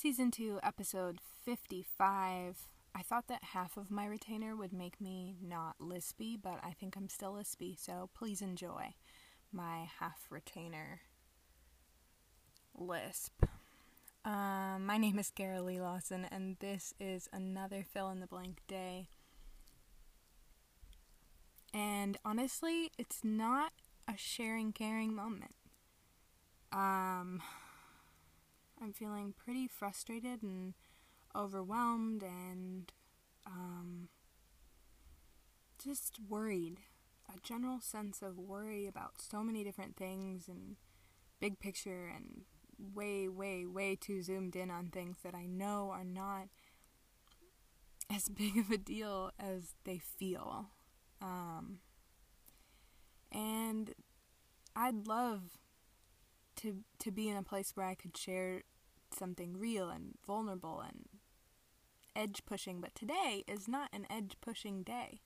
Season 2, Episode 55. I thought that half of my retainer would make me not lispy, but I think I'm still lispy, so please enjoy my half retainer lisp. Um, my name is Gara Lee Lawson, and this is another fill in the blank day. And honestly, it's not a sharing, caring moment. Um, I'm feeling pretty frustrated and overwhelmed and um, just worried. A general sense of worry about so many different things and big picture and way, way, way too zoomed in on things that I know are not as big of a deal as they feel. Um, and I'd love to to be in a place where I could share something real and vulnerable and edge pushing, but today is not an edge pushing day.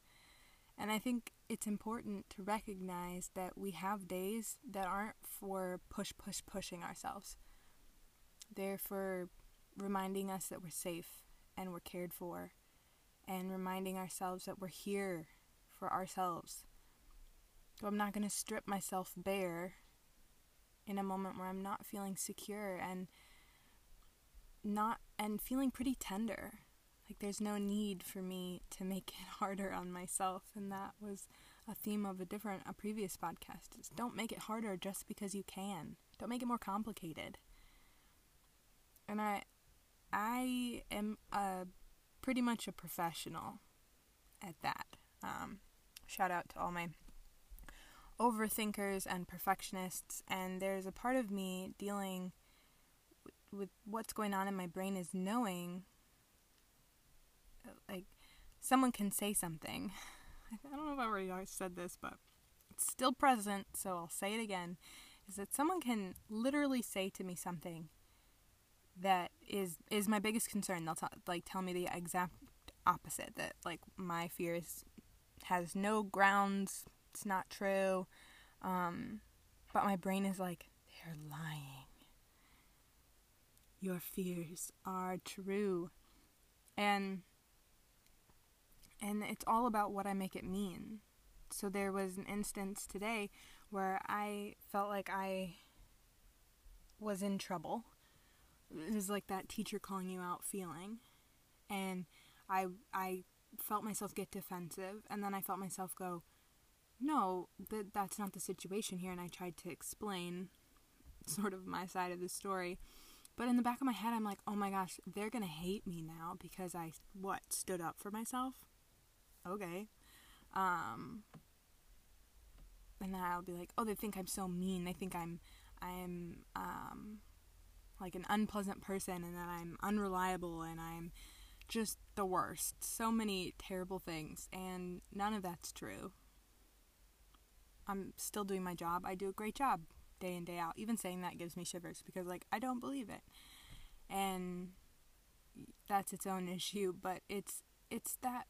And I think it's important to recognize that we have days that aren't for push, push, pushing ourselves. They're for reminding us that we're safe and we're cared for, and reminding ourselves that we're here for ourselves. So I'm not going to strip myself bare in a moment where I'm not feeling secure and not and feeling pretty tender. Like there's no need for me to make it harder on myself and that was a theme of a different a previous podcast. Is don't make it harder just because you can. Don't make it more complicated. And I I am a pretty much a professional at that. Um, shout out to all my overthinkers and perfectionists and there's a part of me dealing with what's going on in my brain is knowing like someone can say something. I don't know if I already said this, but it's still present, so I'll say it again. Is that someone can literally say to me something that is is my biggest concern. They'll t- like tell me the exact opposite that like my fears has no grounds. It's not true. Um, but my brain is like they're lying your fears are true. And and it's all about what I make it mean. So there was an instance today where I felt like I was in trouble. It was like that teacher calling you out feeling. And I I felt myself get defensive and then I felt myself go, "No, that that's not the situation here." And I tried to explain sort of my side of the story but in the back of my head, I'm like, oh my gosh, they're gonna hate me now because I what stood up for myself. Okay, um, and then I'll be like, oh, they think I'm so mean. They think I'm I'm um like an unpleasant person, and that I'm unreliable, and I'm just the worst. So many terrible things, and none of that's true. I'm still doing my job. I do a great job day in day out. Even saying that gives me shivers because like I don't believe it. And that's its own issue, but it's it's that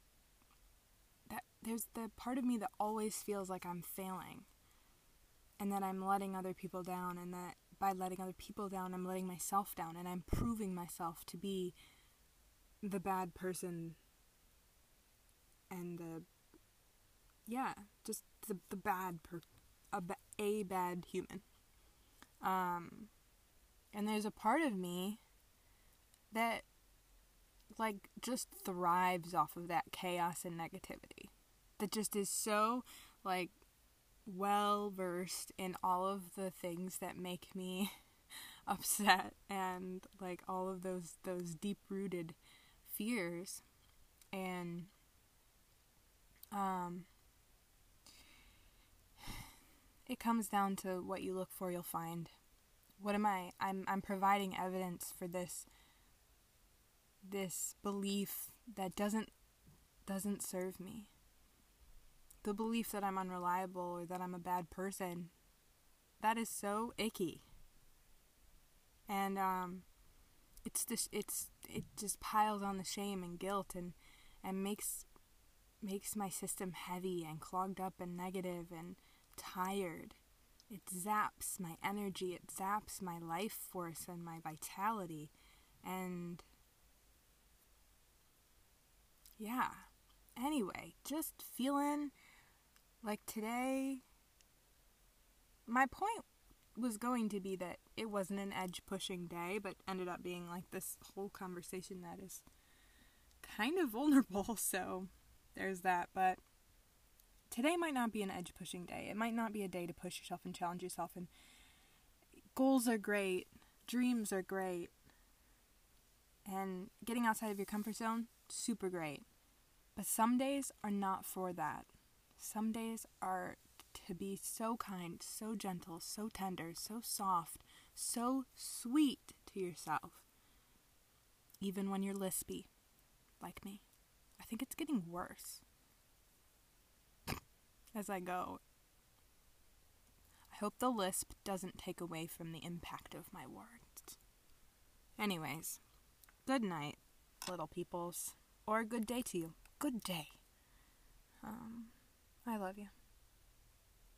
that there's the part of me that always feels like I'm failing and that I'm letting other people down and that by letting other people down I'm letting myself down and I'm proving myself to be the bad person and the yeah, just the the bad per a, a bad human. Um, and there's a part of me that like just thrives off of that chaos and negativity. That just is so like well versed in all of the things that make me upset and like all of those those deep rooted fears and um it comes down to what you look for, you'll find. What am I? I'm I'm providing evidence for this this belief that doesn't doesn't serve me. The belief that I'm unreliable or that I'm a bad person. That is so icky. And um it's just it's it just piles on the shame and guilt and and makes makes my system heavy and clogged up and negative and tired. It zaps my energy, it zaps my life force and my vitality. And yeah. Anyway, just feeling like today. My point was going to be that it wasn't an edge pushing day, but ended up being like this whole conversation that is kind of vulnerable. So there's that. But today might not be an edge pushing day. It might not be a day to push yourself and challenge yourself. And goals are great, dreams are great, and getting outside of your comfort zone, super great. But some days are not for that. Some days are to be so kind, so gentle, so tender, so soft, so sweet to yourself. Even when you're lispy, like me. I think it's getting worse as I go. I hope the lisp doesn't take away from the impact of my words. Anyways, good night, little peoples, or good day to you. Good day. Um, I love you.